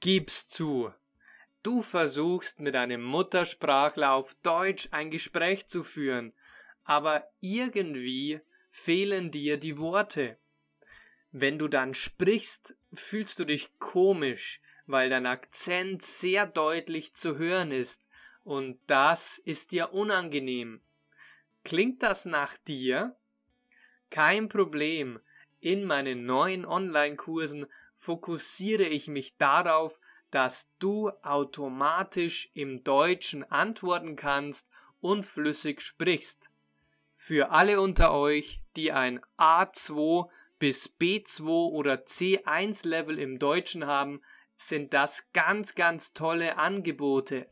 Gib's zu. Du versuchst mit einem Muttersprachler auf Deutsch ein Gespräch zu führen, aber irgendwie fehlen dir die Worte. Wenn du dann sprichst, fühlst du dich komisch, weil dein Akzent sehr deutlich zu hören ist, und das ist dir unangenehm. Klingt das nach dir? Kein Problem. In meinen neuen Online-Kursen fokussiere ich mich darauf, dass du automatisch im Deutschen antworten kannst und flüssig sprichst. Für alle unter euch, die ein A2 bis B2 oder C1 Level im Deutschen haben, sind das ganz, ganz tolle Angebote.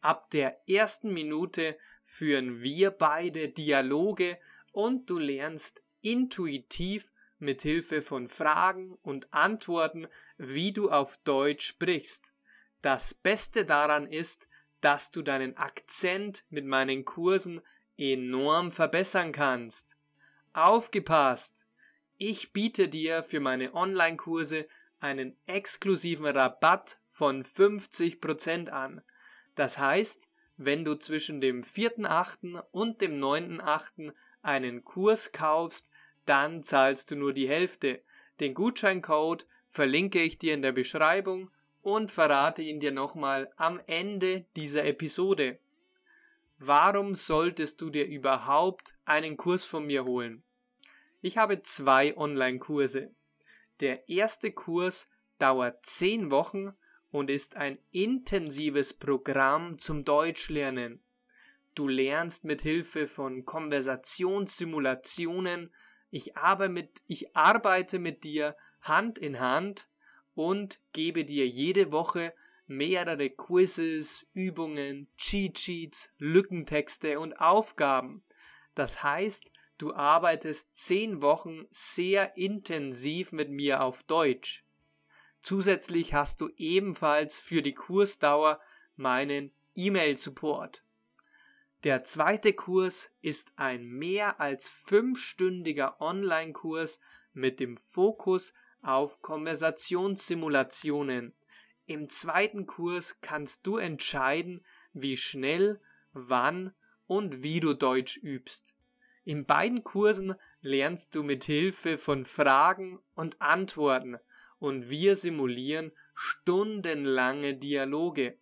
Ab der ersten Minute führen wir beide Dialoge und du lernst intuitiv mit Hilfe von Fragen und Antworten, wie du auf Deutsch sprichst. Das Beste daran ist, dass du deinen Akzent mit meinen Kursen enorm verbessern kannst. Aufgepasst! Ich biete dir für meine Online-Kurse einen exklusiven Rabatt von 50% an. Das heißt, wenn du zwischen dem 4.8. und dem 9.8. einen Kurs kaufst, dann zahlst du nur die Hälfte. Den Gutscheincode verlinke ich dir in der Beschreibung und verrate ihn dir nochmal am Ende dieser Episode. Warum solltest du dir überhaupt einen Kurs von mir holen? Ich habe zwei Online-Kurse. Der erste Kurs dauert zehn Wochen und ist ein intensives Programm zum Deutschlernen. Du lernst mit Hilfe von Konversationssimulationen, ich arbeite mit, ich arbeite mit dir Hand in Hand und gebe dir jede Woche mehrere Quizzes, Übungen, Cheat Sheets, Lückentexte und Aufgaben. Das heißt, du arbeitest zehn Wochen sehr intensiv mit mir auf Deutsch. Zusätzlich hast du ebenfalls für die Kursdauer meinen E-Mail-Support. Der zweite Kurs ist ein mehr als fünfstündiger Online-Kurs mit dem Fokus auf Konversationssimulationen. Im zweiten Kurs kannst du entscheiden, wie schnell, wann und wie du Deutsch übst. In beiden Kursen lernst du mit Hilfe von Fragen und Antworten und wir simulieren stundenlange Dialoge.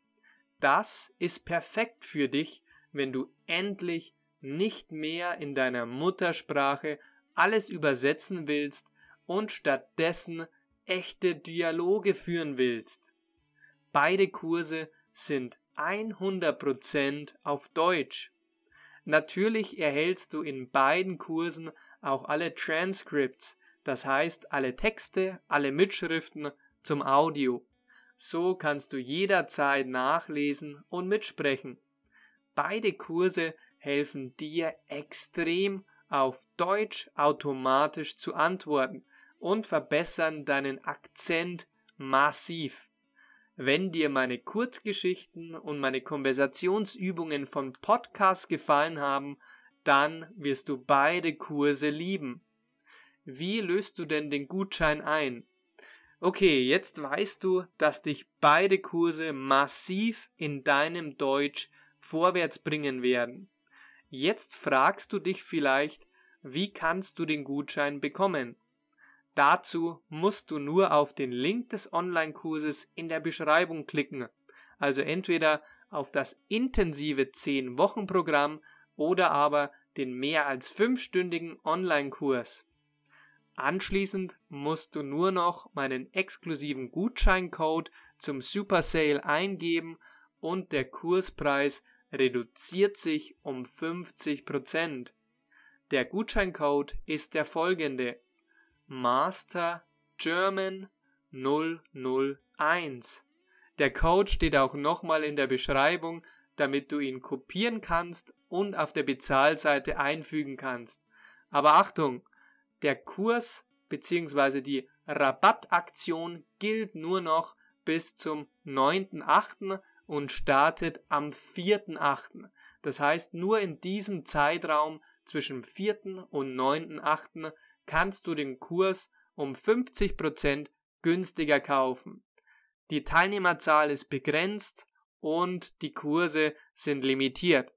Das ist perfekt für dich, wenn du endlich nicht mehr in deiner Muttersprache alles übersetzen willst und stattdessen echte Dialoge führen willst. Beide Kurse sind 100% auf Deutsch. Natürlich erhältst du in beiden Kursen auch alle Transcripts, das heißt alle Texte, alle Mitschriften zum Audio. So kannst du jederzeit nachlesen und mitsprechen. Beide Kurse helfen dir extrem auf Deutsch automatisch zu antworten und verbessern deinen Akzent massiv. Wenn dir meine Kurzgeschichten und meine Konversationsübungen von Podcast gefallen haben, dann wirst du beide Kurse lieben. Wie löst du denn den Gutschein ein? Okay, jetzt weißt du, dass dich beide Kurse massiv in deinem Deutsch vorwärts bringen werden. Jetzt fragst du dich vielleicht, wie kannst du den Gutschein bekommen? Dazu musst du nur auf den Link des Online-Kurses in der Beschreibung klicken, also entweder auf das intensive 10-Wochen-Programm oder aber den mehr als fünfstündigen Online-Kurs. Anschließend musst du nur noch meinen exklusiven Gutscheincode zum Super Sale eingeben und der Kurspreis reduziert sich um 50%. Der Gutscheincode ist der folgende Master German 001. Der Code steht auch nochmal in der Beschreibung, damit du ihn kopieren kannst und auf der Bezahlseite einfügen kannst. Aber Achtung, der Kurs bzw. die Rabattaktion gilt nur noch bis zum 9.8 und startet am 4.8. Das heißt, nur in diesem Zeitraum zwischen 4. und 9.8. kannst du den Kurs um 50% günstiger kaufen. Die Teilnehmerzahl ist begrenzt und die Kurse sind limitiert.